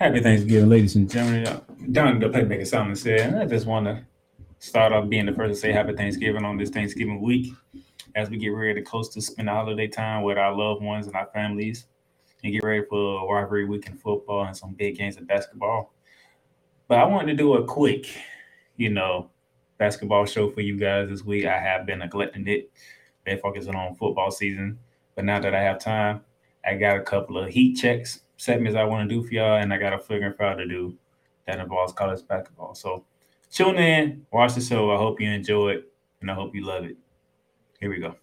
Happy Thanksgiving, ladies and gentlemen. Down the Playmaker Simon said, I just want to start off being the first to say Happy Thanksgiving on this Thanksgiving week as we get ready to close to spend the holiday time with our loved ones and our families and get ready for rivalry week in football and some big games of basketball. But I wanted to do a quick, you know, basketball show for you guys this week. I have been neglecting it, been focusing on football season. But now that I have time, I got a couple of heat checks segments I want to do for y'all, and I got a for y'all to do that involves college basketball. So tune in, watch the show. I hope you enjoy it, and I hope you love it. Here we go.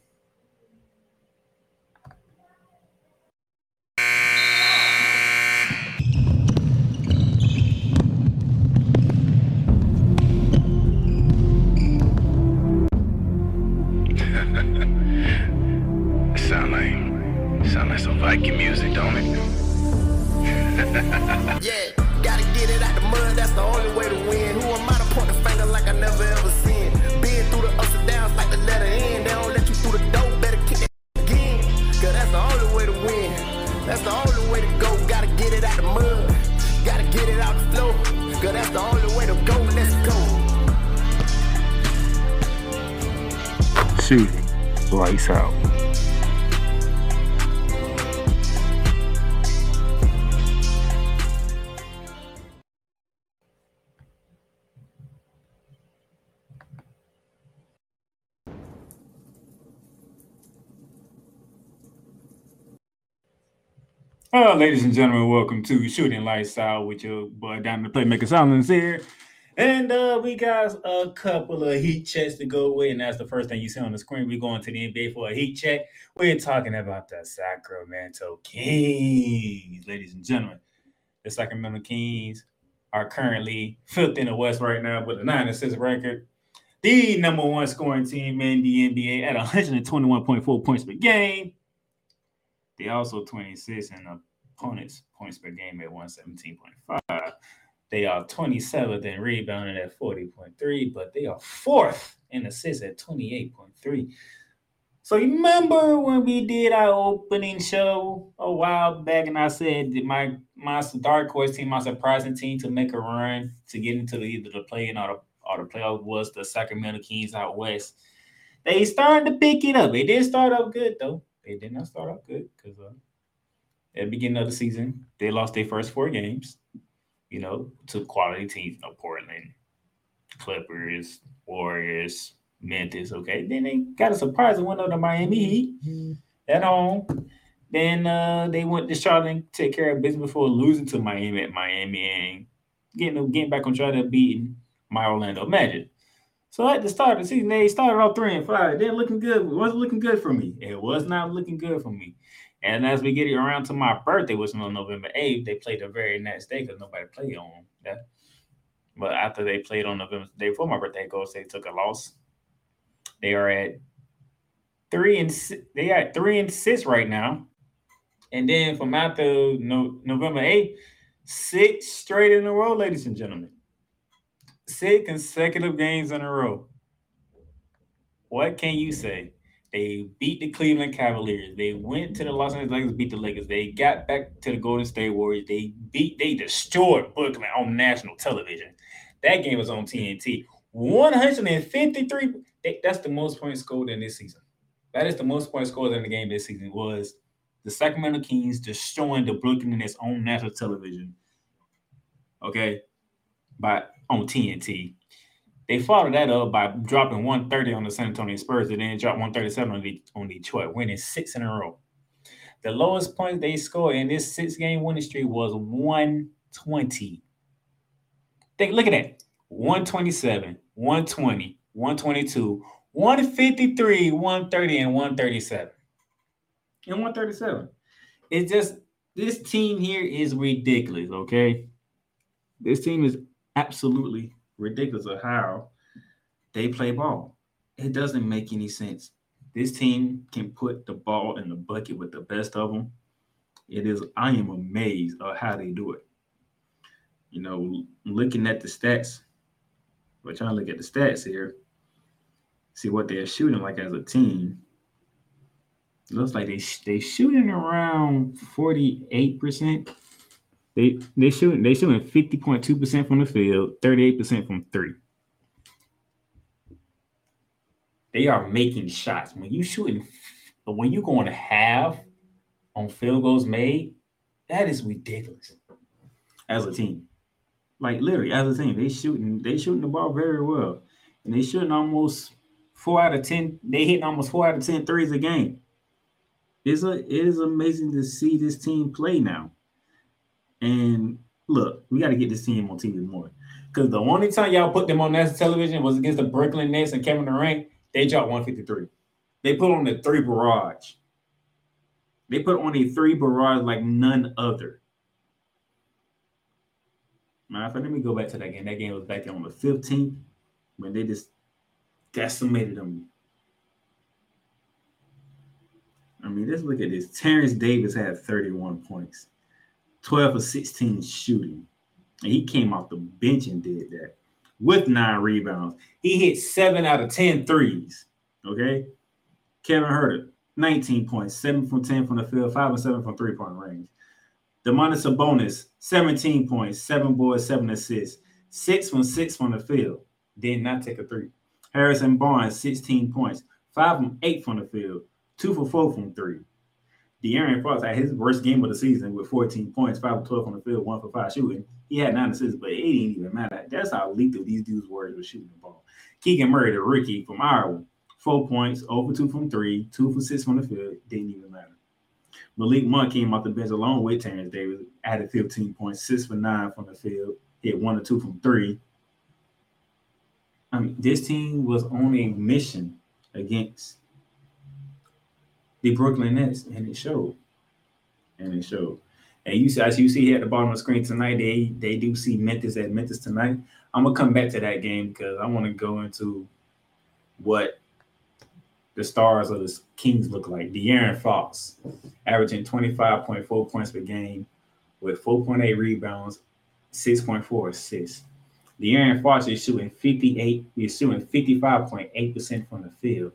sound like sound like some Viking music, don't it? Yeah, gotta get it out the mud, that's the only way to win. Who am I to point the finger like I never ever seen? Been through the ups and downs like the letter N. They don't let you through the door, better kick that again. Cause that's the only way to win. That's the only way to go. Gotta get it out the mud. Gotta get it out the flow. Cause that's the only way to go. Let's go. Shooting lights out. Uh, ladies and gentlemen, welcome to Shooting Lights Out with your boy the Playmaker Sallins here. And uh, we got a couple of heat checks to go with, and that's the first thing you see on the screen. We're going to the NBA for a heat check. We're talking about the Sacramento Kings, ladies and gentlemen. The Sacramento Kings are currently fifth in the West right now with a 9 and 6 record. The number one scoring team in the NBA at 121.4 points per game. They also 26 in opponents' points per game at 117.5. They are 27th in rebounding at 40.3, but they are fourth in assists at 28.3. So remember when we did our opening show a while back, and I said my my dark horse team, my surprising team to make a run to get into the, either the play-in or the, or the playoff was the Sacramento Kings out west. They started to pick it up. They did start up good though. They did not start up good because uh, at the beginning of the season, they lost their first four games, you know, to quality teams, you know, Portland, Clippers, Warriors, Memphis. Okay. Then they got a surprise. surprising win over the Miami Heat at home. Then uh, they went to Charlotte and take care of business before losing to Miami at Miami and getting getting back on track to beating my Orlando Magic. So at the start of the season, they started off three and five. It didn't looking good. It wasn't looking good for me. It was not looking good for me. And as we get around to my birthday, which was on November 8th, they played the very next day because nobody played on that. But after they played on November day before my birthday, Golden State took a loss. They are at three and they are at three and six right now. And then from after no, November 8th, six straight in a row, ladies and gentlemen. Six consecutive games in a row. What can you say? They beat the Cleveland Cavaliers. They went to the Los Angeles Lakers, beat the Lakers. They got back to the Golden State Warriors. They beat, they destroyed Brooklyn on national television. That game was on TNT. 153. That's the most points scored in this season. That is the most points scored in the game this season. Was the Sacramento Kings destroying the Brooklyn in its own national television. Okay, by on TNT. They followed that up by dropping 130 on the San Antonio Spurs and then dropped 137 on, the, on Detroit, winning six in a row. The lowest points they scored in this six game winning streak was 120. Think, look at that 127, 120, 122, 153, 130, and 137. And 137. It's just this team here is ridiculous, okay? This team is absolutely ridiculous of how they play ball. It doesn't make any sense. This team can put the ball in the bucket with the best of them. It is, I am amazed of how they do it. You know, looking at the stats, we're trying to look at the stats here, see what they're shooting like as a team. It looks like they they shooting around 48%, They they shooting they shooting fifty point two percent from the field, thirty eight percent from three. They are making shots. When you shooting, but when you going to have on field goals made, that is ridiculous. As a team, like literally as a team, they shooting they shooting the ball very well, and they shooting almost four out of ten. They hitting almost four out of ten threes a game. It's a it is amazing to see this team play now. And look, we got to get this team on TV more. Because the only time y'all put them on national television was against the Brooklyn Nets and Kevin Durant. They dropped 153. They put on the three barrage. They put on a three barrage like none other. Matter fact, let me go back to that game. That game was back on the 15th when they just decimated them. I mean, let's look at this. Terence Davis had 31 points, 12 of 16 shooting. And he came off the bench and did that with nine rebounds. He hit seven out of 10 threes. Okay. Kevin Huerter, 19 points, seven from 10 from the field, five and seven from three point range. Domantas Sabonis, 17 points, seven boards, seven assists, six from six from the field. Did not take a three. Harrison Barnes, 16 points, five from eight from the field, two for four from three. De'Aaron Fox had his worst game of the season with 14 points, 5 for 12 on the field, 1 for 5 shooting. He had 9 assists, but it didn't even matter. That's how lethal these dudes were with shooting the ball. Keegan Murray, the rookie from Iowa, 4 points, oh over 2 from 3, 2 for 6 from the field. Didn't even matter. Malik Monk came off the bench along with Terence Davis, added 15 points, 6 for 9 from the field, hit 1 or 2 from 3. I mean, this team was on a mission against the Brooklyn Nets, and it showed. And it showed. And you see, as you see here at the bottom of the screen tonight, they they do see Memphis at Memphis tonight. I'm gonna come back to that game because I want to go into what the stars of the Kings look like. De'Aaron Fox averaging 25.4 points per game with 4.8 rebounds, 6.4 assists. De'Aaron Fox is shooting 58, he's shooting 55.8% from the field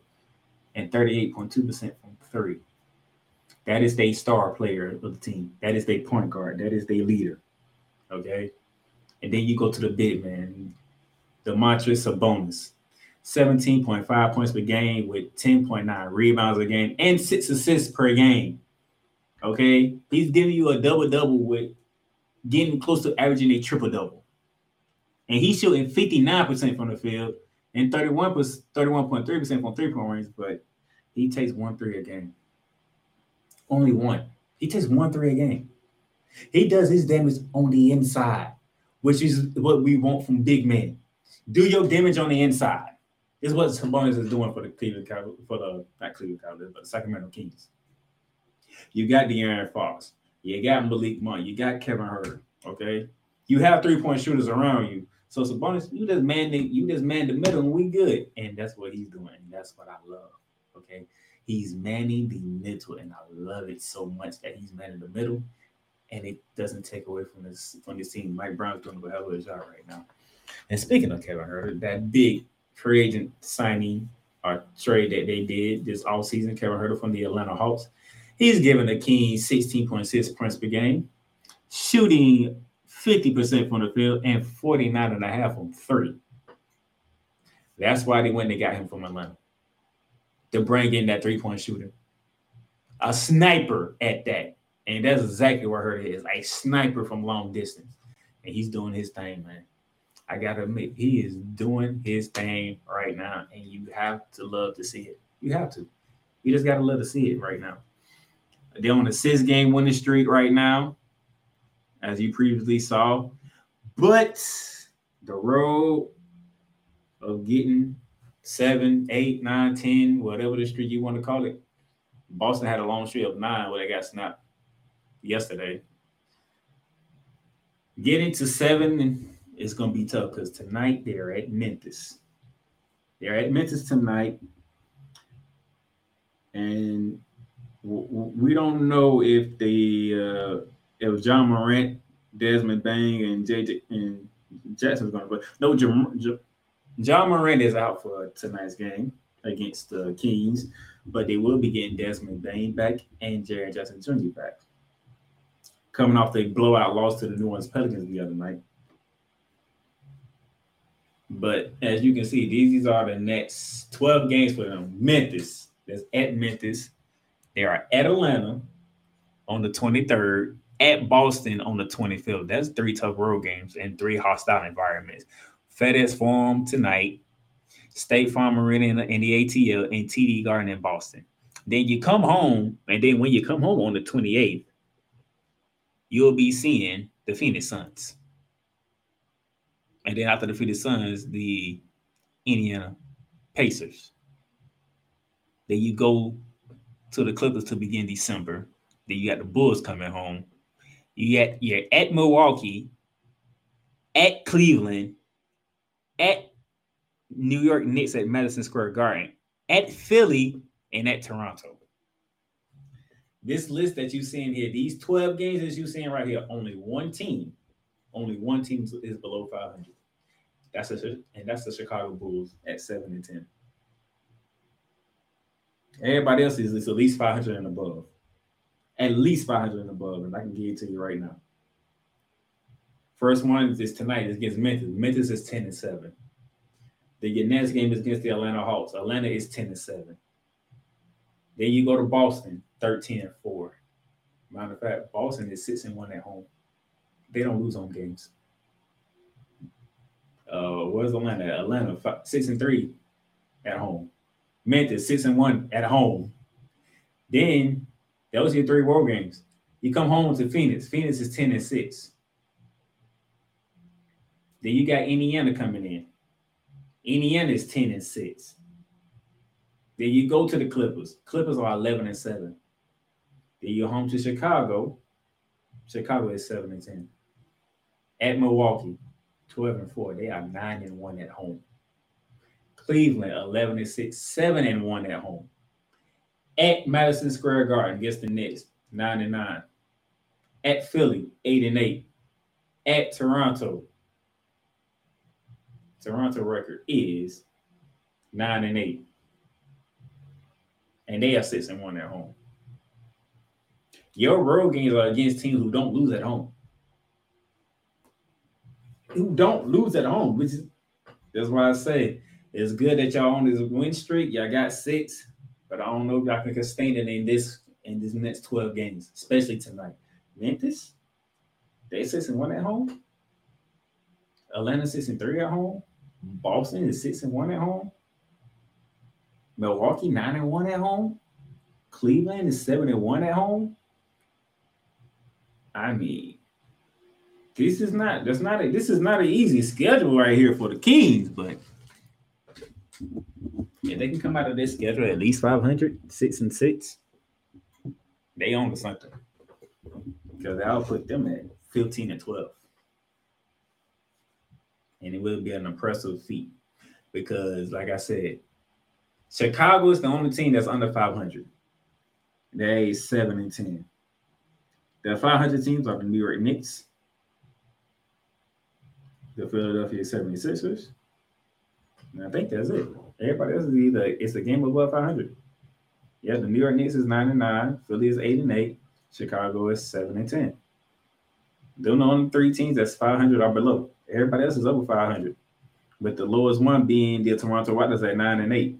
and 38.2% from three. That is their star player of the team. That is their point guard. That is their leader. Okay. And then you go to the big man, Domantas Sabonis. 17.5 points per game with 10.9 rebounds a game and six assists per game. Okay. He's giving you a double double with getting close to averaging a triple double. And he's shooting 59% from the field and 31 31.3% from three point range, but he takes one three a game. Only one. He takes one three a game. He does his damage on the inside, which is what we want from big men. Do your damage on the inside. Is what Sabonis is doing for the Cleveland Cavaliers, for the not Cleveland Cavaliers, but the Sacramento Kings. You got De'Aaron Fox. You got Malik Monk. You got Kevin Huerter. Okay. You have three point shooters around you. So Sabonis, you just man the you just man the middle and we good. And that's what he's doing. And that's what I love. Okay. He's manning the middle, and I love it so much that he's manning the middle, and it doesn't take away from this from this team. Mike Brown's doing a hell of a job right now. And speaking of Kevin Huerter, that big free agent signing or trade that they did this all season, Kevin Huerter from the Atlanta Hawks, he's giving the Kings 16.6 points per game, shooting 50% from the field and 49 and a half from three. That's why they went and got him from Atlanta to bring in that three point shooter, a sniper at that. And that's exactly what Huerter is a sniper from long distance. And he's doing his thing, man. I gotta admit, he is doing his thing right now. And you have to love to see it. You have to. You just gotta love to see it right now. They're on a six game winning streak right now, as you previously saw. But the road of getting seven, eight, nine, ten, whatever the streak you want to call it. Boston had a long streak of nine where they got snapped yesterday. Getting to seven is going to be tough because tonight they're at Memphis. They're at Memphis tonight. And we don't know if the uh, if Ja Morant, Desmond Bane, and JJ and Jackson's going to play. No, J- Ja Morant is out for tonight's game against the Kings, but they will be getting Desmond Bane back and Jaren Jackson Jr. back. coming off the blowout loss to the New Orleans Pelicans the other night. But as you can see, these are the next 12 games for them. Memphis, that's at Memphis. They are at Atlanta on the 23rd, at Boston on the 25th. That's three tough road games and three hostile environments. FedEx Forum tonight, State Farm Arena in the, in the ATL, and TD Garden in Boston. Then you come home, and then when you come home on the 28th, you'll be seeing the Phoenix Suns. And then after the Phoenix Suns, the Indiana Pacers. Then you go to the Clippers to begin December. Then you got the Bulls coming home. You got you're at Milwaukee, at Cleveland, at New York Knicks at Madison Square Garden, at Philly, and at Toronto. This list that you're seeing here, these 12 games that you're seeing right here, only one team, only one team is below 500. That's a, and that's the Chicago Bulls at 7 and 10. Everybody else is, is at least 500 and above. At least 500 and above, and I can give it to you right now. First one is tonight is against Memphis. Memphis is 10 and 7. The your next game is against the Atlanta Hawks. Atlanta is 10 and 7. Then you go to Boston, 13 and 4. Matter of fact, Boston is 6 and 1 at home. They don't lose home games. Uh, where's Atlanta? Atlanta, 6 and 3 at home. Memphis, 6 and 1 at home. Then those are your three road games. You come home to Phoenix. Phoenix is 10 and 6. Then you got Indiana coming in. Indiana is 10 and 6. Then you go to the Clippers. Clippers are 11 and 7. Then you're home to Chicago. Chicago is 7 and 10. At Milwaukee, 12 and 4. They are 9 and 1 at home. Cleveland, 11 and 6, 7 and 1 at home. At Madison Square Garden against the Knicks, 9 and 9. At Philly, 8 and 8. At Toronto, Toronto record is 9 and 8. And they are 6 and 1 at home. Your road games are against teams who don't lose at home. Who don't lose at home, which is that's why I say it's good that y'all on this win streak. Y'all got six, but I don't know if y'all can sustain it in this in this next 12 games, especially tonight. Memphis, they six and one at home. Atlanta six and three at home. Boston is six and one at home. Milwaukee nine and one at home. Cleveland is seven and one at home. I mean, this is not that's not a this is not an easy schedule right here for the Kings, but if they can come out of this schedule at least 500, six and six, they own something. Because I'll put them at 15 and 12. And it will be an impressive feat. Because, like I said, Chicago is the only team that's under 500. They 7 and 10. The 500 teams are the New York Knicks, the Philadelphia 76ers, and I think that's it. Everybody else is either it's a game above 500. Yeah, the New York Knicks is 9 and 9, Philly is 8 and 8, Chicago is 7 and 10. They're the only three teams that's 500 or below. Everybody else is over 500. but the lowest one being the Toronto Raptors at 9 and 8.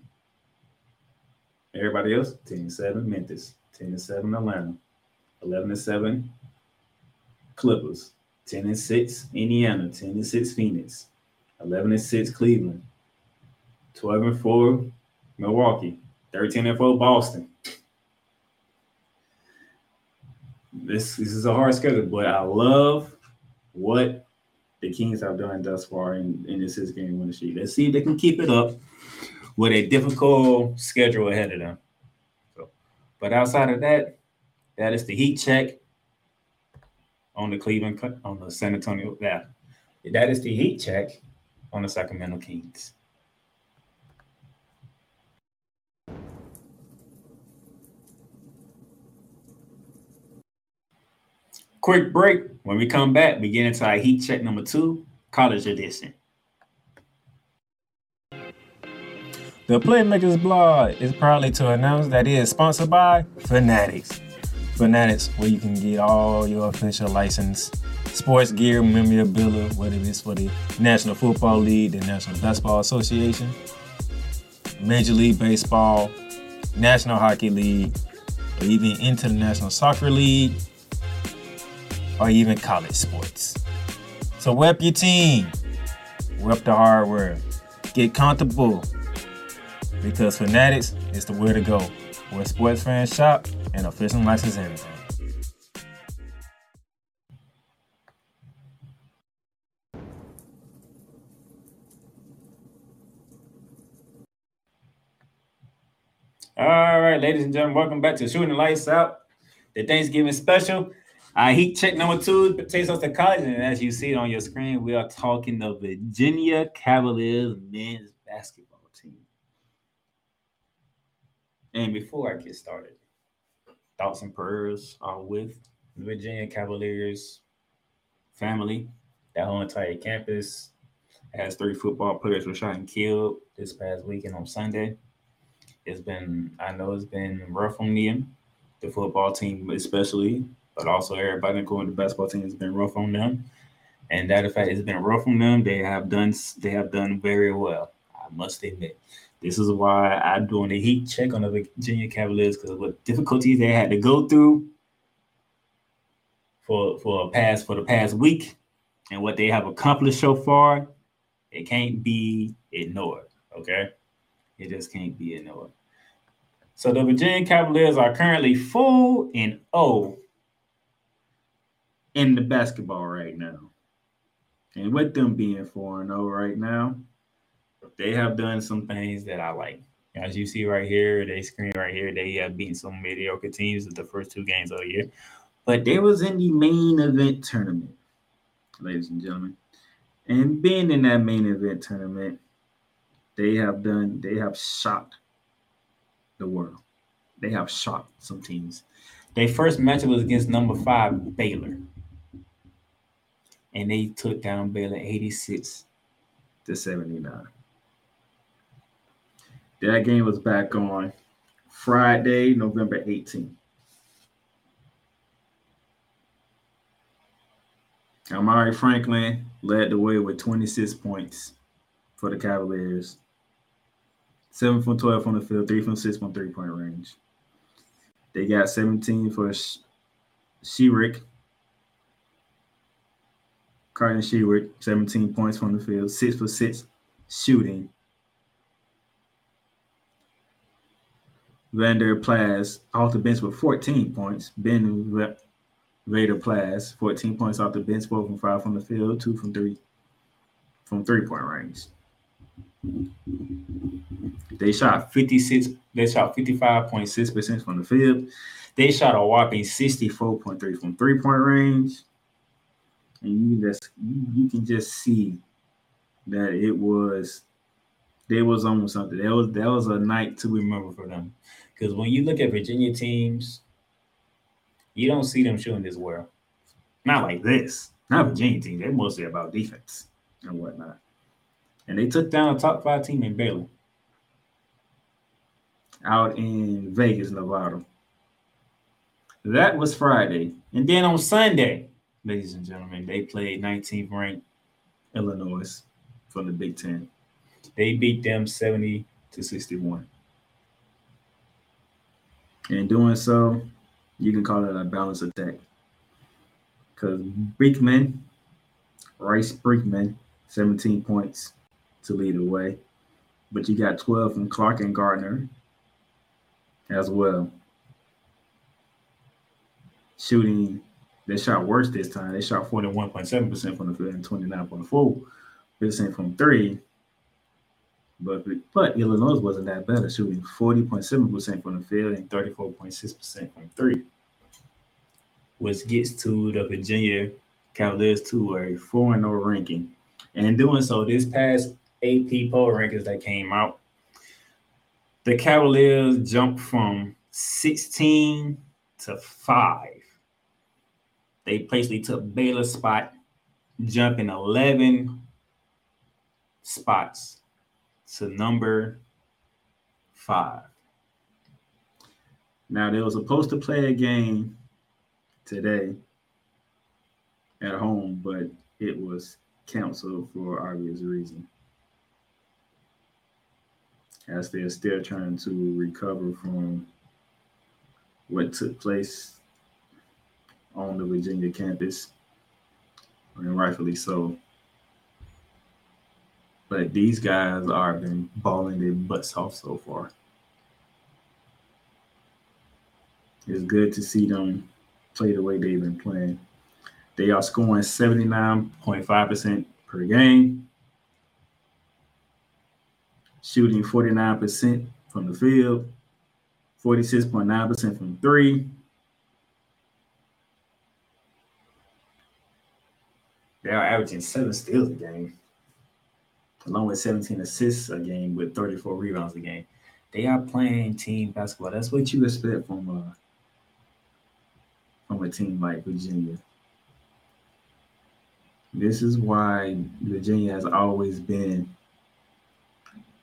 Everybody else, 10 and 7, Memphis, 10 and 7, Atlanta, 11 and 7, Clippers, 10 and 6, Indiana, 10 and 6, Phoenix, 11 and 6, Cleveland, 12 and 4, Milwaukee, 13 and 4, Boston. This, this is a hard schedule, but I love what the Kings have done thus far in, in this six game winning streak. Let's see if they can keep it up with a difficult schedule ahead of them. So, but outside of that, that is the heat check on the Cleveland on the San Antonio. Yeah, that is the heat check on the Sacramento Kings. Quick break. When we come back, we get into our heat check number two, college edition. The Playmakers blog is proudly to announce that it is sponsored by Fanatics. Fanatics, where you can get all your official license sports gear, memorabilia, whether it's for the National Football League, the National Basketball Association, Major League Baseball, National Hockey League, or even International Soccer League, or even college sports. So rep your team, rep the hardware, get comfortable, because Fanatics is the way to go, where sports fans shop and official license everything. All right, ladies and gentlemen, welcome back to Shooting the Lights Out, the Thanksgiving special. Uh, heat check number two takes us to college, and as you see it on your screen, we are talking the Virginia Cavaliers men's basketball team. And before I get started, thoughts and prayers are with the Virginia Cavaliers family, that whole entire campus. As three football players were shot and killed this past weekend on Sunday. It's been, I know it's been rough on them, the football team especially, but also everybody including the basketball team has been rough on them. And that effect has been rough on them. They have done they have done very well. I must admit. This is why I'm doing a heat check on the Virginia Cavaliers because of what difficulties they had to go through for for a past for the past week and what they have accomplished so far. It can't be ignored. Okay. It just can't be ignored. So the Virginia Cavaliers are currently full and O in the basketball right now. And with them being 4 0 right now, they have done some things that I like. As you see right here, they screen right here, they have beaten some mediocre teams at the first two games of the year. But they was in the main event tournament, ladies and gentlemen. And being in that main event tournament, they have done, they have shocked the world. They have shocked some teams. Their first matchup was against number five, Baylor. And they took down Baylor 86 to 79. That game was back on Friday, November 18th. Armaan Franklin led the way with 26 points for the Cavaliers. Seven from 12 from the field, three from six from three point range. They got 17 for Shedrick. Kadin Shedrick, 17 points from the field, six for six shooting. Vander Plas off the bench with 14 points. Ben Vander Plas, 14 points off the bench, four from five from the field, two from three from three point range. They shot 56, they shot 55.6% from the field. They shot a whopping 64.3 from three-point range. And you just you can just see that it was they was on something. That was that was a night to remember for them. Because when you look at Virginia teams, you don't see them shooting this well. Not like this. Not Virginia teams. They're mostly about defense and whatnot and they took down a top five team in Baylor out in Vegas, Nevada. That was Friday. And then on Sunday, ladies and gentlemen, they played 19th ranked Illinois from the Big Ten. They beat them 70 to 61. In doing so, you can call it a balanced attack. Because Beekman, Reece Beekman, 17 points, to lead the way. But you got 12 from Clark and Gardner as well. Shooting, they shot worse this time. They shot 41.7% from the field and 29.4% from three. But but Illinois wasn't that better, shooting 40.7% from the field and 34.6% from three. Which gets to the Virginia Cavaliers to a 4 0 ranking. And in doing so, this past AP poll rankings that came out, the Cavaliers jumped from 16 to 5. They basically took Baylor's spot, jumping 11 spots to number five. Now, they were supposed to play a game today at home, but it was canceled for obvious reason. As they're still trying to recover from what took place on the Virginia campus, and rightfully so. But these guys are been balling their butts off so far. It's good to see them play the way they've been playing. They are scoring 79.5% per game, shooting 49% from the field, 46.9% from three. They are averaging seven steals a game, along with 17 assists a game with 34 rebounds a game. They are playing team basketball. That's what you expect from a from a team like Virginia. This is why Virginia has always been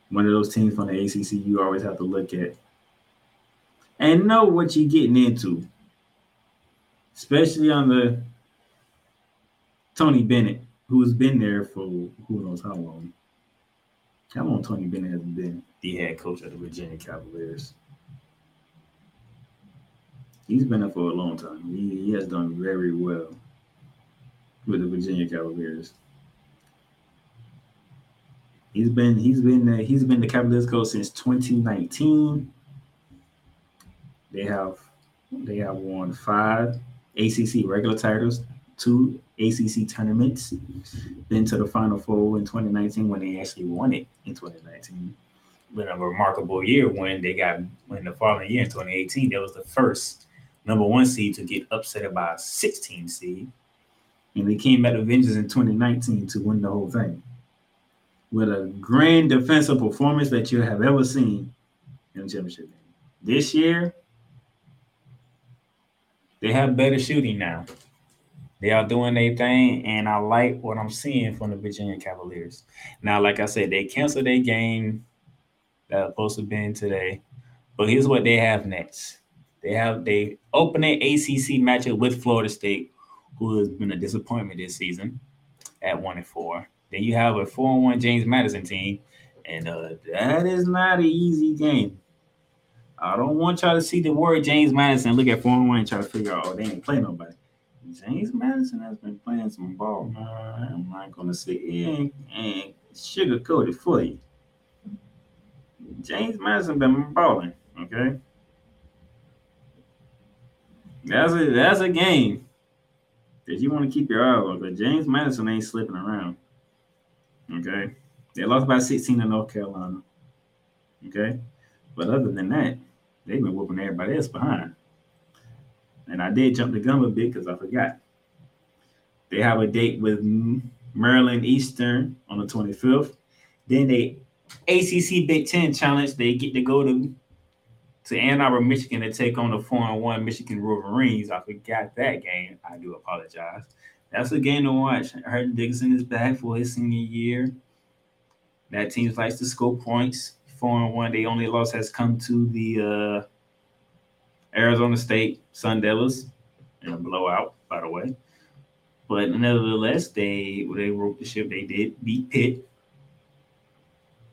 one of those teams from the ACC you always have to look at and know what you're getting into, especially on the Tony Bennett, who's been there for who knows how long. How long Tony Bennett has been the head coach of the Virginia Cavaliers? He's been there for a long time. He, he has done very well with the Virginia Cavaliers. He's been he's been uh, he's been the Cavaliers coach since 2019. They have they have won five ACC regular titles, two ACC tournaments, been to the Final Four in 2019 when they actually won it in 2019. Been a remarkable year when they got when the following year in 2018 that was the first number one seed to get upset by a 16 seed, and they came to vengeance in 2019 to win the whole thing with a grand defensive performance that you have ever seen in the championship game. This year, they have better shooting now. They are doing their thing, and I like what I'm seeing from the Virginia Cavaliers. Now, like I said, they canceled their game that was supposed to be today, but here's what they have next. They have they opening ACC matchup with Florida State, who has been a disappointment this season at one and four. Then you have a four and one James Madison team, and uh, that is not an easy game. I don't want y'all to see the word James Madison, look at four and one, and try to figure out, oh, they ain't play nobody. James Madison has been playing some ball, man. I'm not gonna sit here and, and sugarcoat it for you. James Madison been balling, okay? That's a that's a game that you want to keep your eye on. But James Madison ain't slipping around. Okay, they lost by 16 to North Carolina. Okay, but other than that, they've been whooping everybody else behind. And I did jump the gun a bit because I forgot. They have a date with Maryland Eastern on the 25th. Then they ACC Big Ten Challenge. They get to go to to Ann Arbor, Michigan to take on the four and one Michigan Wolverines. I forgot that game. I do apologize. That's a game to watch. Hunter Dickinson is back for his senior year. That team likes to score points. Four and one. They only loss has come to the uh, Arizona State Sun Devils in a blowout, by the way. But nevertheless, they they wrote the ship. They did beat Pitt.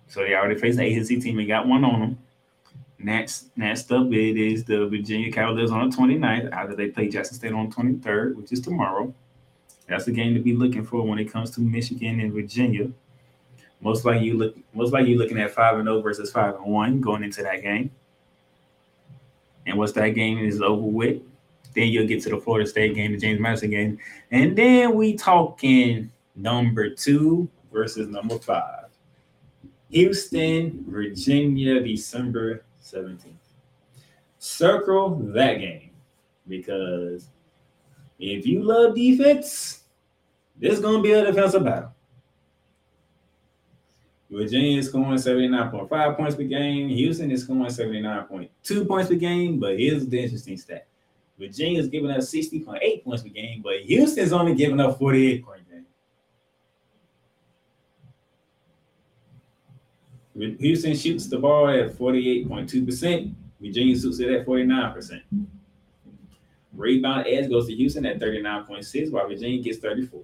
So they already faced the ACC team and got one on them. Next, next up, it is the Virginia Cavaliers on the 29th after they play Jackson State on the 23rd, which is tomorrow. That's the game to be looking for when it comes to Michigan and Virginia. Most likely you look most likely you're looking at five and 0 versus five and one going into that game. And once that game is over with, then you'll get to the Florida State game, the James Madison game, and then we talking number two versus number five. Houston, Virginia, December 17th. Circle that game because if you love defense, this is going to be a defensive battle. Virginia is scoring 79.5 points per game. Houston is scoring 79.2 points per game. But here's the interesting stat Virginia is giving up 60.8 points per game, but Houston is only giving up 48 points per game. Houston shoots the ball at 48.2%. Virginia shoots it at 49%. Rebound edge goes to Houston at 39.6, while Virginia gets 34.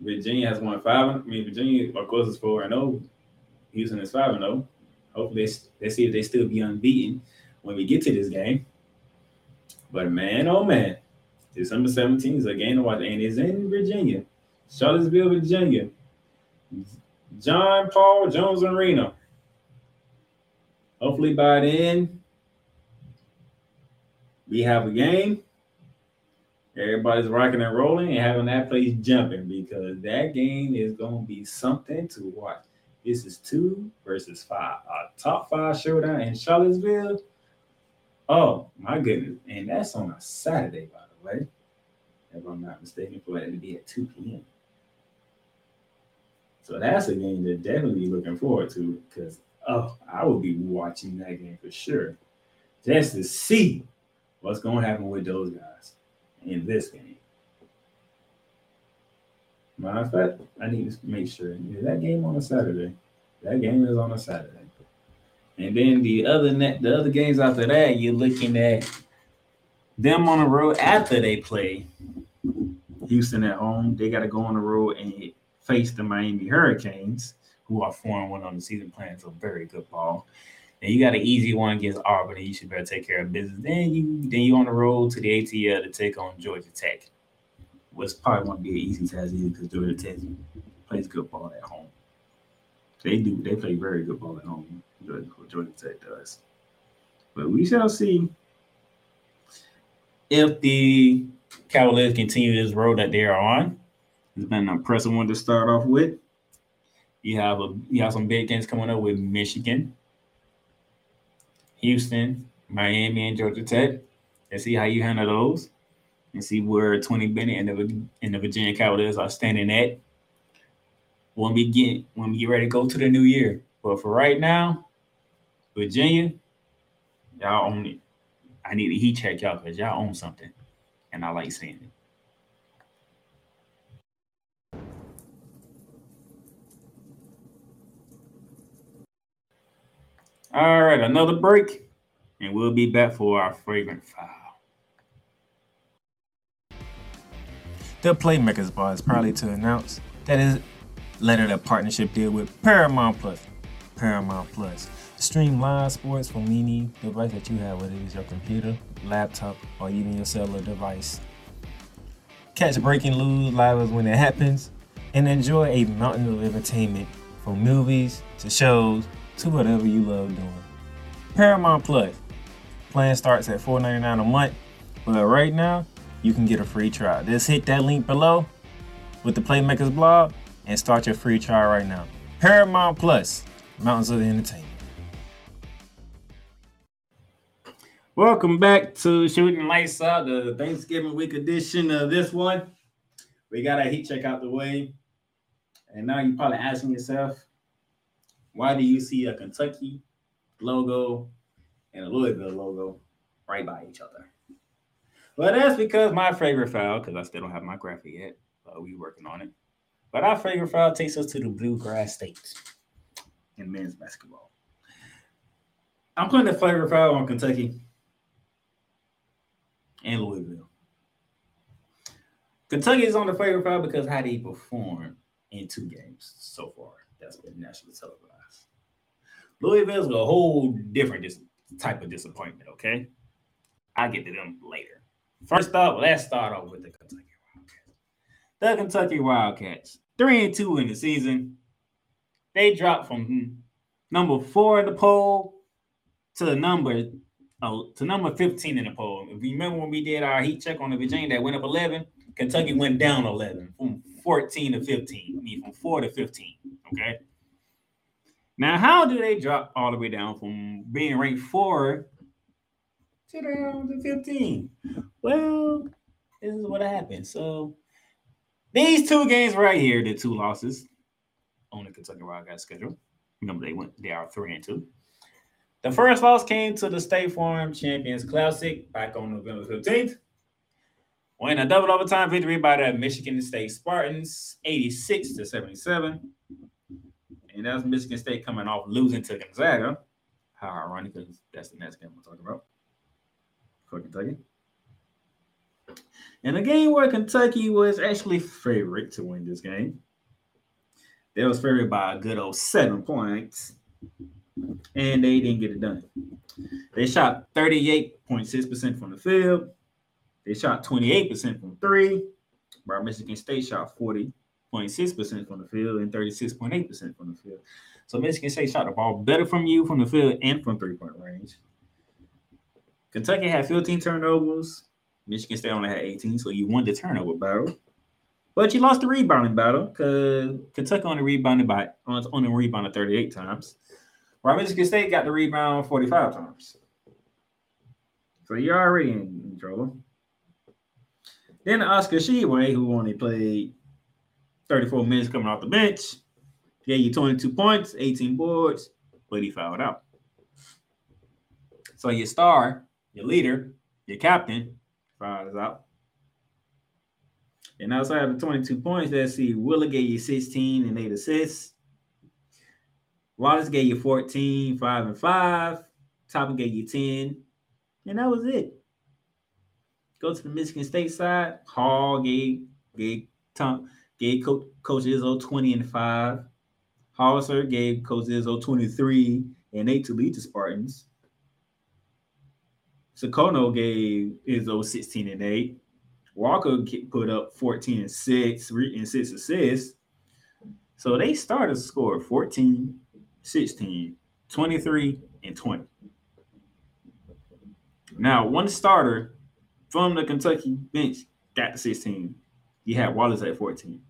Virginia has won five. I mean, Virginia, of course, is 4 and 0. Houston is 5 and 0. Hopefully, they, see if they still be unbeaten when we get to this game. But man, oh man, December 17th is a game to watch, and it's in Virginia, Charlottesville, Virginia. John Paul Jones Arena. Hopefully, by then, we have a game. Everybody's rocking and rolling and having that place jumping because that game is going to be something to watch. This is two versus five, a top five showdown in Charlottesville. Oh my goodness. And that's on a Saturday, by the way. If I'm not mistaken, for it to be at 2 p.m. So that's a game to definitely looking forward to because oh, I will be watching that game for sure. Just to see what's gonna happen with those guys in this game. Matter of fact, I need to make sure that game on a Saturday. That game is on a Saturday. And then the other net, the other games after that, you're looking at them on the road after they play Houston at home. They got to go on the road and face the Miami Hurricanes, who are 4 and 1 on the season, playing some very good ball. And you got an easy one against Auburn, and you should better take care of business. Then you then you on the road to the ATL to take on Georgia Tech. Was probably won't be an easy task either because Georgia Tech plays good ball at home. They do. They play very good ball at home. Georgia, Georgia Tech does. But we shall see if the Cavaliers continue this road that they are on. It's been an impressive one to start off with. You have a you have some big games coming up with Michigan, Houston, Miami, and Georgia Tech. Let's see how you handle those and see where Tony Bennett and the, and the Virginia Cavaliers are standing at when we get when we get ready to go to the new year. But for right now, Virginia, y'all own it. I need to heat check y'all because y'all own something. And I like seeing it. All right, another break, and we'll be back for our flagrant foul. The Playmakers Bar is proudly to announce that is lettered a partnership deal with Paramount Plus. Paramount Plus. Stream live sports from any device that you have, whether it's your computer, laptop, or even your cellular device. Catch breaking news live when it happens, and enjoy a mountain of entertainment from movies to shows to whatever you love doing. Paramount Plus. Plan starts at $4.99 a month, but right now you can get a free trial. Just hit that link below with the Playmakers blog and start your free trial right now. Paramount Plus, Mountains of Entertainment. Welcome back to Shooting Lights Out, the Thanksgiving week edition of this one. We got our heat check out the way. And now you're probably asking yourself, why do you see a Kentucky logo and a Louisville logo right by each other? Well, that's because my flagrant foul, because I still don't have my graphic yet, but we working on it. But our flagrant foul takes us to the Bluegrass States in men's basketball. I'm putting the flagrant foul on Kentucky and Louisville. Kentucky is on the flagrant foul because how they perform in two games so far. That's been nationally televised. Louisville's a whole different dis- type of disappointment, okay? I'll get to them later. First off, let's start off with the Kentucky Wildcats. The Kentucky Wildcats, three and two in the season. They dropped from number four in the poll to number uh, to number 15 in the poll. If you remember when we did our heat check on the Virginia that went up 11, Kentucky went down 11 from 14 to 15. I mean, from 4 to 15. Okay. Now, how do they drop all the way down from being ranked four to down to 15? Well, this is what happened. So, these two games right here, the two losses on the Kentucky Wildcats schedule. Remember, they went, they are three and two. The first loss came to the State Farm Champions Classic back on November 15th. When a double overtime victory by the Michigan State Spartans, 86 to 77. And that's Michigan State coming off losing to Gonzaga. How ironic, because that's the next game we're talking about. for Kentucky. In a game where Kentucky was actually favorite to win this game, they was favored by a good old seven points, and they didn't get it done. They shot 38.6% from the field. They shot 28% from three, while Michigan State shot 40.6% from the field and 36.8% from the field. So Michigan State shot the ball better from you from the field and from three-point range. Kentucky had 15 turnovers. Michigan State only had 18, so you won the turnover battle. But you lost the rebounding battle because Kentucky only rebounded by only rebounded 38 times. While Michigan State got the rebound 45 times. So you're already in, trouble. Then Oscar Tshiebwe, who only played 34 minutes coming off the bench, gave you 22 points, 18 boards, but he fouled out. So your star, your leader, your captain, fouls out. And outside of the 22 points, let's see, Wheeler gave you 16 and 8 assists. Wallace gave you 14, 5 and 5. Toppin gave you 10. And that was it. Go to the Michigan State side. Hall gave gave Tom gave Coach, Coach Izzo 20 and 5. Hauser gave Coach Izzo 23 and 8 to lead the Spartans. Sissoko gave Izzo 16 and 8. Walker put up 14 and 6 and 6 assists. So they started to score 14, 16, 23, and 20. Now, one starter from the Kentucky bench got the 16. You had Wallace at 14.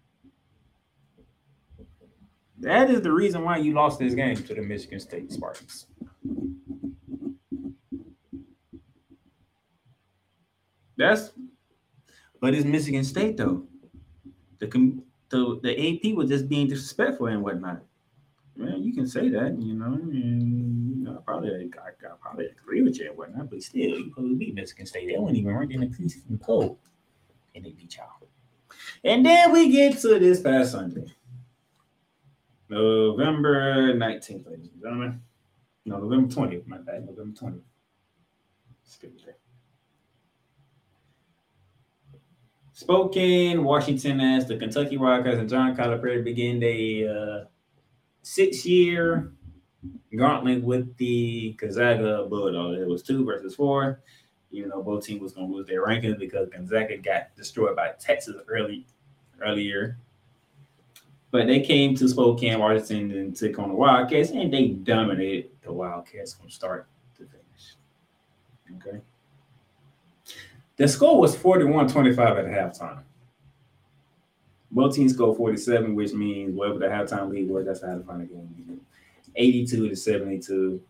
That is the reason why you lost this game to the Michigan State Spartans. That's but it's Michigan State though. The the the AP was just being disrespectful and whatnot. Man, you can say that, you know, and you know, probably I, I probably agree with you and whatnot, but still, you to beat Michigan State. They weren't even ranked in the preseason poll, and they beat y'all. And then we get to this past Sunday, November 19th, ladies and gentlemen. No, November 20th, my bad, November 20th. Skip it. Spokane, Washington, as the Kentucky Wildcats and John Calipari begin their uh, six-year gauntlet with the Gonzaga Bulldogs. It was two versus four, even though both teams was going to lose their rankings because Gonzaga got destroyed by Texas early earlier. But they came to Spokane, Washington, and took on the Wildcats, and they dominated the Wildcats from start to finish. Okay. The score was 41-25 at halftime. Both teams scored 47, which means whatever the halftime lead was, that's how to find the game. 82 to 72.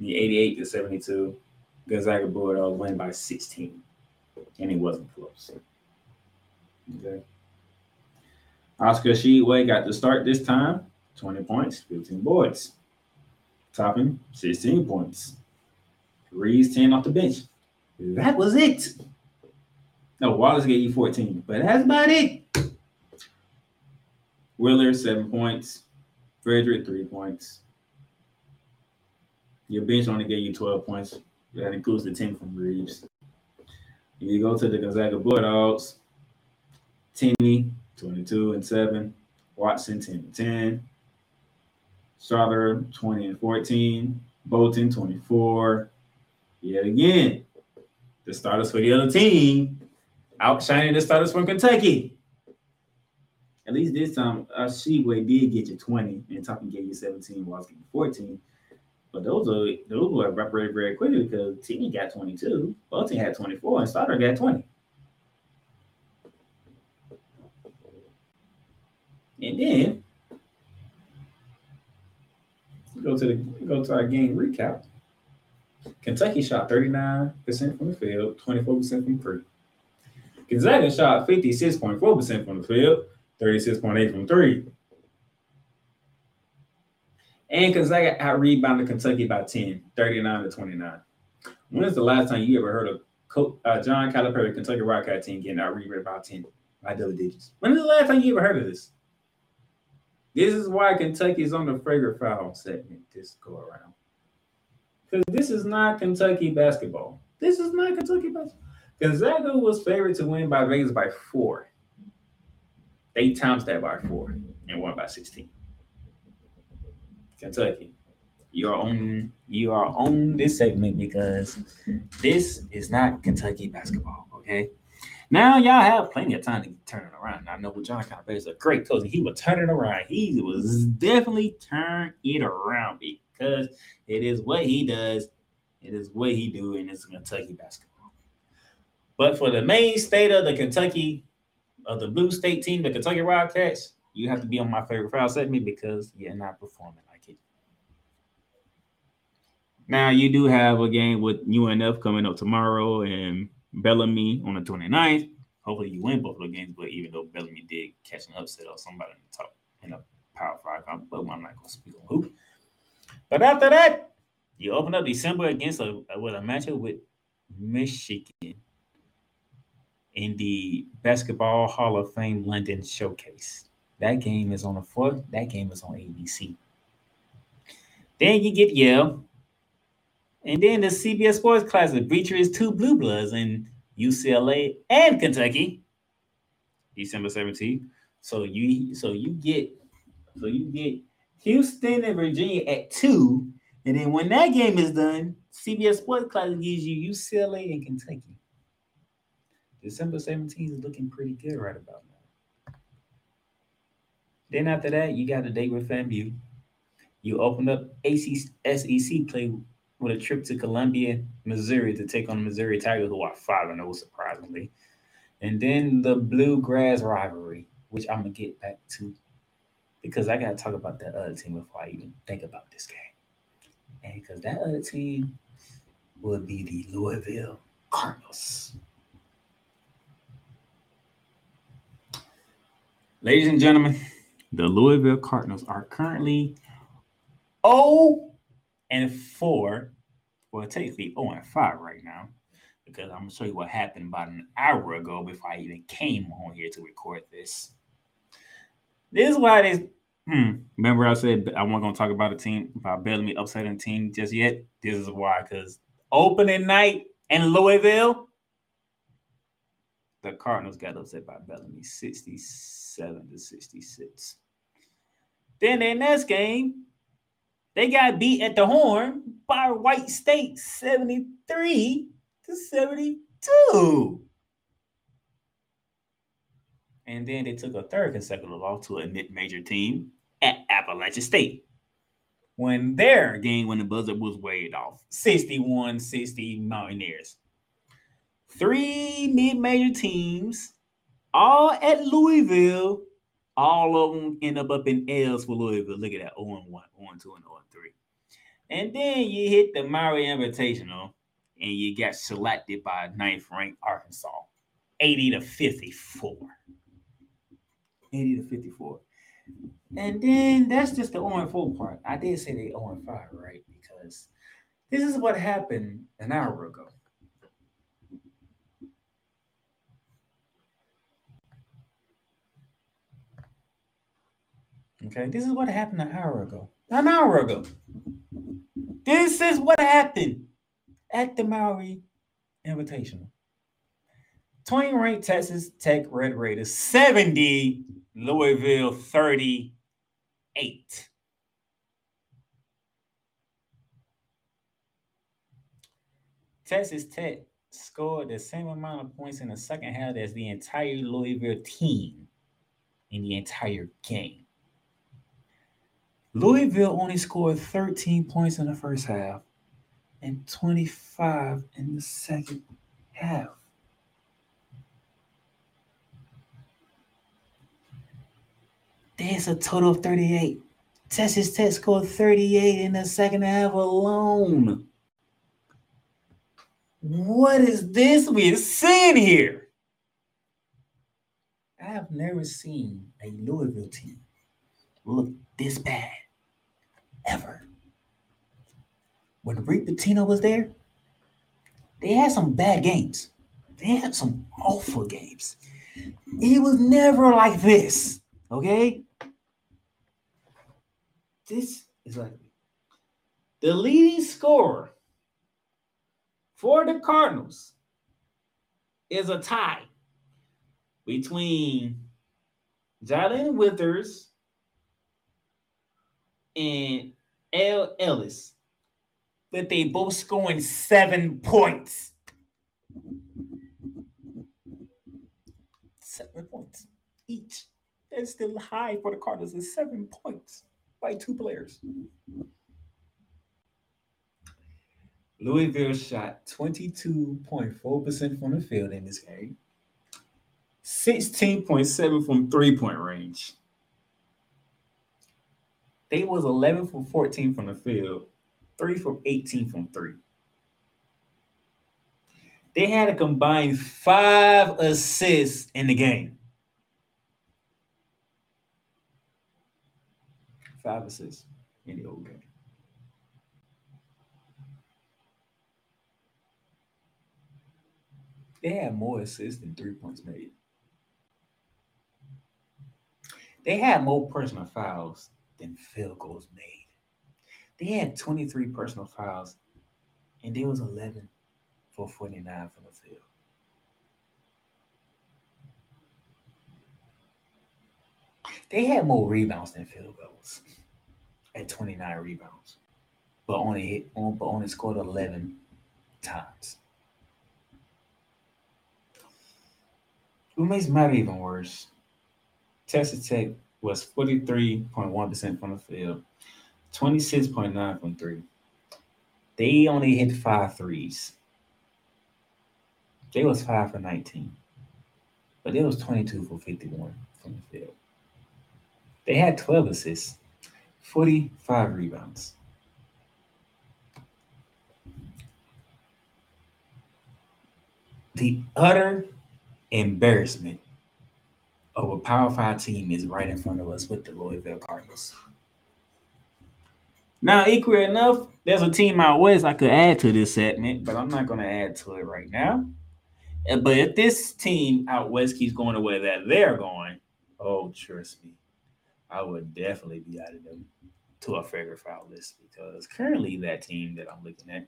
88 to 72. Gonzaga Bulldogs win by 16. And it wasn't close. Okay. Oscar Tshiebwe got to start this time. 20 points, 15 boards. Toppin 16 points. Reeves 10 off the bench. That was it. No, Wallace gave you 14, but that's about it. Wheeler, seven points. Fredrick, three points. Your bench only gave you 12 points. That includes the 10 from Reeves. You go to the Gonzaga Bulldogs, Timme, 22 and 7. Watson, 10 and 10. Strawther, 20 and 14. Bolton, 24. Yet again, the starters for the other team outshining the starters from Kentucky. At least this time, uh, did get you 20, and Toppin gave you 17, Wallace gave you 14. But those are those were evaporated very quickly because Timme got 22, Bolton had 24, and Strawther got 20. Then go to the go to our game recap. Kentucky shot 39% from the field, 24% from three. Gonzaga shot 56.4% from the field, 36.8 from three. And Gonzaga out rebounded Kentucky by 10, 39 to 29. When is the last time you ever heard of uh, John Calipari, Kentucky Wildcat team getting out rebounded by 10 by double digits? When is the last time you ever heard of this? This is why Kentucky is on the flagrant foul segment this go around. Because this is not Kentucky basketball. This is not Kentucky basketball. Gonzaga was favored to win by Vegas by four. They times that by four and won by 16. Kentucky, you are on you are on this segment because this is not Kentucky basketball. Okay. Now y'all have plenty of time to turn it around. I know with John Calipari is a great coach. He would turn it around. He was definitely turn it around because it is what he does. It is what he do, and it's Kentucky basketball. But for the main state of the Kentucky of the blue state team, the Kentucky Wildcats, you have to be on my flagrant foul segment because you're not performing like it. Now you do have a game with UNF coming up tomorrow and Bellarmine on the 29th. Hopefully you win both of the games, but even though Bellarmine did catch an upset or somebody in the top in a power five, but I'm not gonna speak on who. But after that, you open up December against a with a matchup with Michigan in the Basketball Hall of Fame London Showcase. That game is on the fourth. That game is on ABC. Then you get Yale. And then the CBS Sports Classic features two Blue Bloods in UCLA and Kentucky, December 17th. So you so you get so you get Houston and Virginia at two. And then when that game is done, CBS Sports Classic gives you UCLA and Kentucky. December 17th is looking pretty good right about now. Then after that, you got a date with FAMU. You open up AC, SEC play with a trip to Columbia, Missouri to take on the Missouri Tigers, who are 5 0, surprisingly. And then the Bluegrass rivalry, which I'm going to get back to because I got to talk about that other team before I even think about this game. And because that other team would be the Louisville Cardinals. Ladies and gentlemen, the Louisville Cardinals are currently 0 and 4. Well, technically 0 and 5 right now. Because I'm gonna show you what happened about an hour ago before I even came on here to record this. This is why this hmm, remember I said I wasn't gonna talk about a team about Bellarmine upsetting a team just yet. This is why, because opening night in Louisville, the Cardinals got upset by Bellarmine 67 to 66. Then their next game, they got beat at the horn by Wright State 73 to 72. And then they took a third consecutive loss to a mid-major team at Appalachian State. When their game when the buzzer was weighed off, 61-60 Mountaineers. Three mid-major teams, all at Louisville. All of them end up up in L's for Louisville. Look at that 0 1, 0 2, and 0 3. And then you hit the Maui Invitational and you got selected by ninth ranked Arkansas, 80 to 54. 80 to 54. And then that's just the 0 4 part. I did say they 0 5, right? Because this is what happened an hour ago. Okay, this is what happened an hour ago. An hour ago. This is what happened at the Maui Invitational. 20 ranked Texas Tech Red Raiders, 70 Louisville 38. Texas Tech scored the same amount of points in the second half as the entire Louisville team in the entire game. Louisville only scored 13 points in the first half and 25 in the second half. There's a total of 38. Texas Tech scored 38 in the second half alone. What is this we're seeing here? I have never seen a Louisville team look this bad ever. When Rick Pitino was there, they had some bad games. They had some awful games. It was never like this. Okay? This is like the leading scorer for the Cardinals is a tie between Jae'Lyn Withers and El Ellis, but they both scoring seven points. Seven points each. That's still high for the Cardinals. Is seven points by two players. Louisville shot 22.4% from the field in this game, 16.7 from three-point range. They was 11 from 14 from the field, 3 from 18 from 3. They had a combined 5 assists in the game. 5 assists in the old game. They had more assists than three points made. They had more personal fouls than field goals made. They had 23 personal fouls, and there was 11 for 49 from the field. They had more rebounds than field goals at 29 rebounds, but only hit but only scored 11 times. What makes the matter even worse, Texas Tech was 43.1% from the field, 26.9 from three. They only hit five threes. They was five for 19. But it was 22 for 51 from the field. They had 12 assists, 45 rebounds. The utter embarrassment of a Power Five team is right in front of us with the Louisville Cardinals. Now, equally enough, there's a team out west I could add to this segment, but I'm not going to add to it right now. But if this team out west keeps going the way that they're going, oh, trust me, I would definitely be adding them to a flagrant foul list because currently that team that I'm looking at,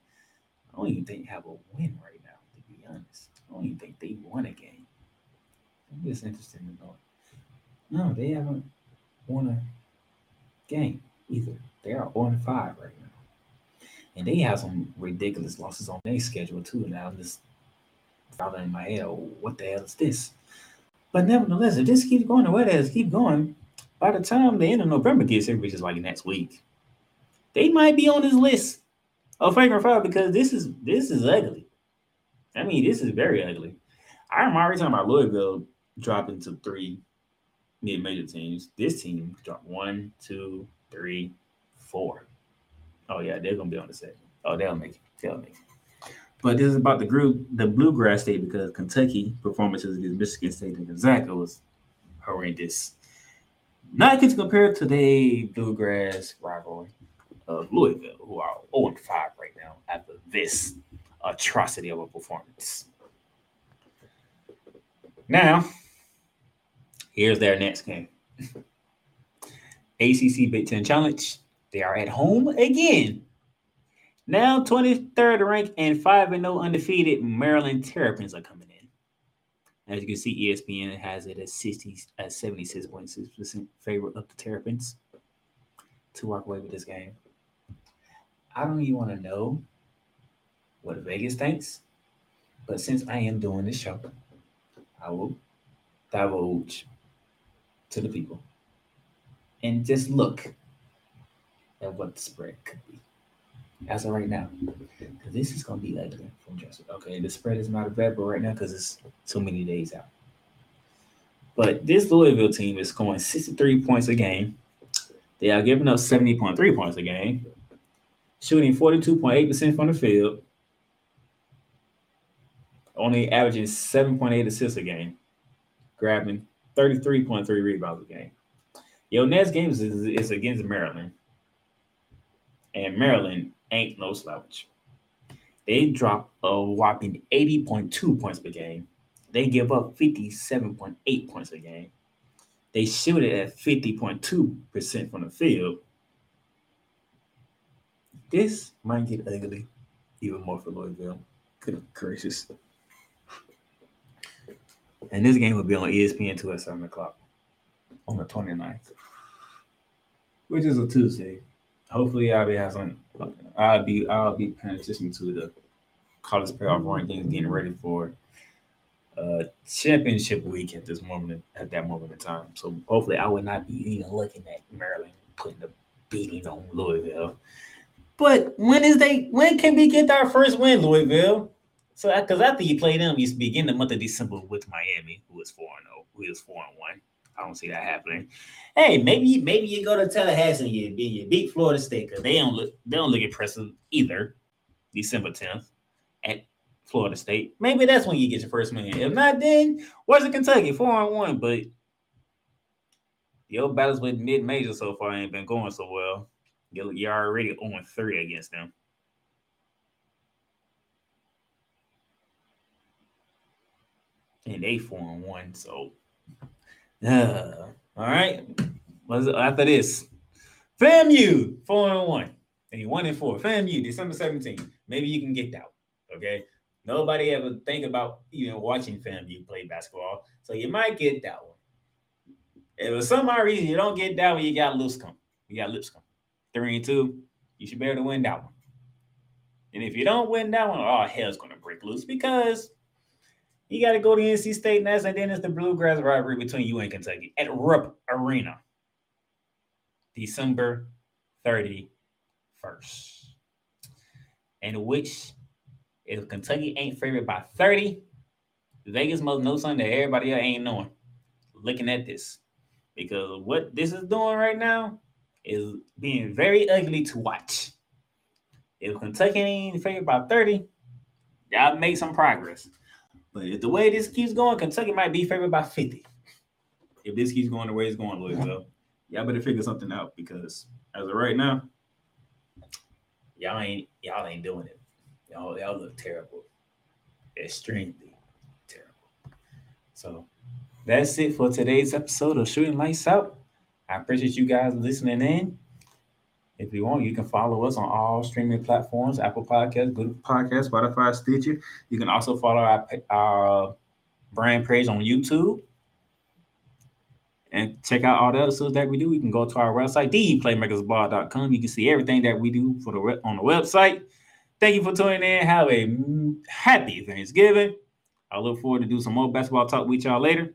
I don't even think have a win right now, to be honest. I don't even think they won a game. I'm just interested to know. No, they haven't won a game either. They are on five right now. And they have some ridiculous losses on their schedule too. And I'm just following in my head, oh, what the hell is this? But nevertheless, if this keeps going the way it is, keep going, by the time the end of November gets here, which is like next week, they might be on this list of favorite five because this is this is ugly. I mean, this is very ugly. I'm already talking about Louisville dropping to three mid-major teams. This team dropped one, two, three, four. Oh yeah, they're gonna be on the second. Oh, they'll make it. They'll make it. But this is about the group, the bluegrass state, because Kentucky performances against Michigan State and Gonzaga was horrendous. Not to compare to the bluegrass rivalry of Louisville, who are 0 5 right now after this atrocity of a performance. Now, here's their next game. ACC Big Ten Challenge. They are at home again. Now 23rd ranked and 5 0 undefeated Maryland Terrapins are coming in. As you can see, ESPN has it at 60 at 76.6% favor of the Terrapins to walk away with this game. I don't even want to know what Vegas thinks, but since I am doing this show, I will divulge to the people and just look at what the spread could be as of right now. Because this is going to be ugly from. Okay, the spread is not a available right now because it's so many days out. But this Louisville team is scoring 63 points a game. They are giving up 70.3 points a game, shooting 42.8% from the field, only averaging 7.8 assists a game, grabbing 33.3 rebounds a game. Yo, next game is, is, is against Maryland. And Maryland ain't no slouch. They drop a whopping 80.2 points per game. They give up 57.8 points a game. They shoot it at 50.2% from the field. This might get ugly even more for Louisville. Good gracious. And this game will be on E ESPN 2 at 7 o'clock on the 29th, which is a Tuesday. Hopefully, I'll be having, I'll be, I'll be paying attention to the college playoff rankings, getting ready for uh championship week at this moment, at that moment in time. So hopefully, I would not be even looking at Maryland putting the beating on Louisville. But when is they? When can we get our first win, Louisville? So, because after you play them, you begin the month of December with Miami, who is four and zero, who is four and one. I don't see that happening. Hey, maybe maybe you go to Tallahassee and you, you beat Florida State because they don't look they don't look impressive either. December tenth at Florida State. Maybe that's when you get your first win. If not, then where's the Kentucky four and one? But your battles with mid major so far ain't been going so well. You're, you're already on three against them. And they four and one. So, uh, all right. What's after this? FAMU four and one. And one and four. FAMU December 17th. Maybe you can get that. Okay. Nobody ever think about even watching FAMU play basketball. So you might get that one. If for some odd reason you don't get that one, you got Lipscomb. You got Lipscomb. Three and two. You should be able to win that one. And if you don't win that one, oh hell's gonna break loose because you got to go to NC State, and that's and then it's the Bluegrass rivalry between you and Kentucky at Rupp Arena, December thirty first. In which, if Kentucky ain't favored by thirty, Vegas must know something that everybody else ain't knowing. Looking at this, because what this is doing right now is being very ugly to watch. If Kentucky ain't favored by 30, y'all make some progress. But if the way this keeps going, Kentucky might be favored by 50. If this keeps going the way it's going, Louisville, y'all better figure something out because as of right now, y'all ain't y'all ain't doing it. Y'all y'all look terrible, extremely terrible. So that's it for today's episode of Shooting Lights Out. I appreciate you guys listening in. If you want, you can follow us on all streaming platforms Apple Podcasts, Google Podcasts, Spotify, Stitcher. You can also follow our, our brand page on YouTube. And check out all the other that we do. You can go to our website, theplaymakersbar.com. You can see everything that we do for the on the website. Thank you for tuning in. Have a happy Thanksgiving. I look forward to do some more basketball talk with y'all later.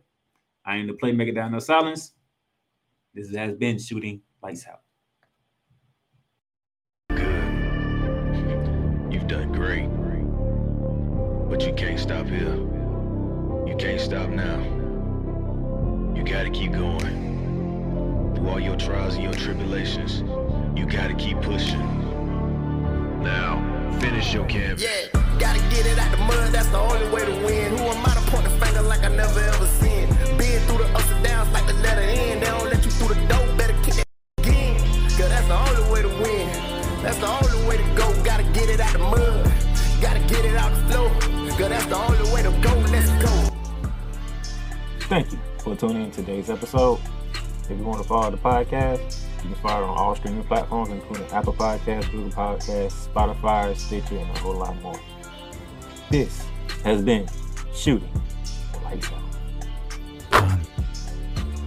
I am the playmaker Darnell Sallins. This has been shooting lights out. But you can't stop here. You can't stop now. You gotta keep going. Through all your trials and your tribulations, you gotta keep pushing. Now, finish your canvas. Yeah, gotta get it out the mud, that's the only way to win. Who am I to point the finger like I never ever seen? Been through the ups and downs Cause that's the only way to go. Let's go. Thank you for tuning in today's episode. If you want to follow the podcast, you can follow it on all streaming platforms, including Apple Podcasts, Google Podcasts, Spotify, Stitcher, and a whole lot more. This has been Shooting Lights Out.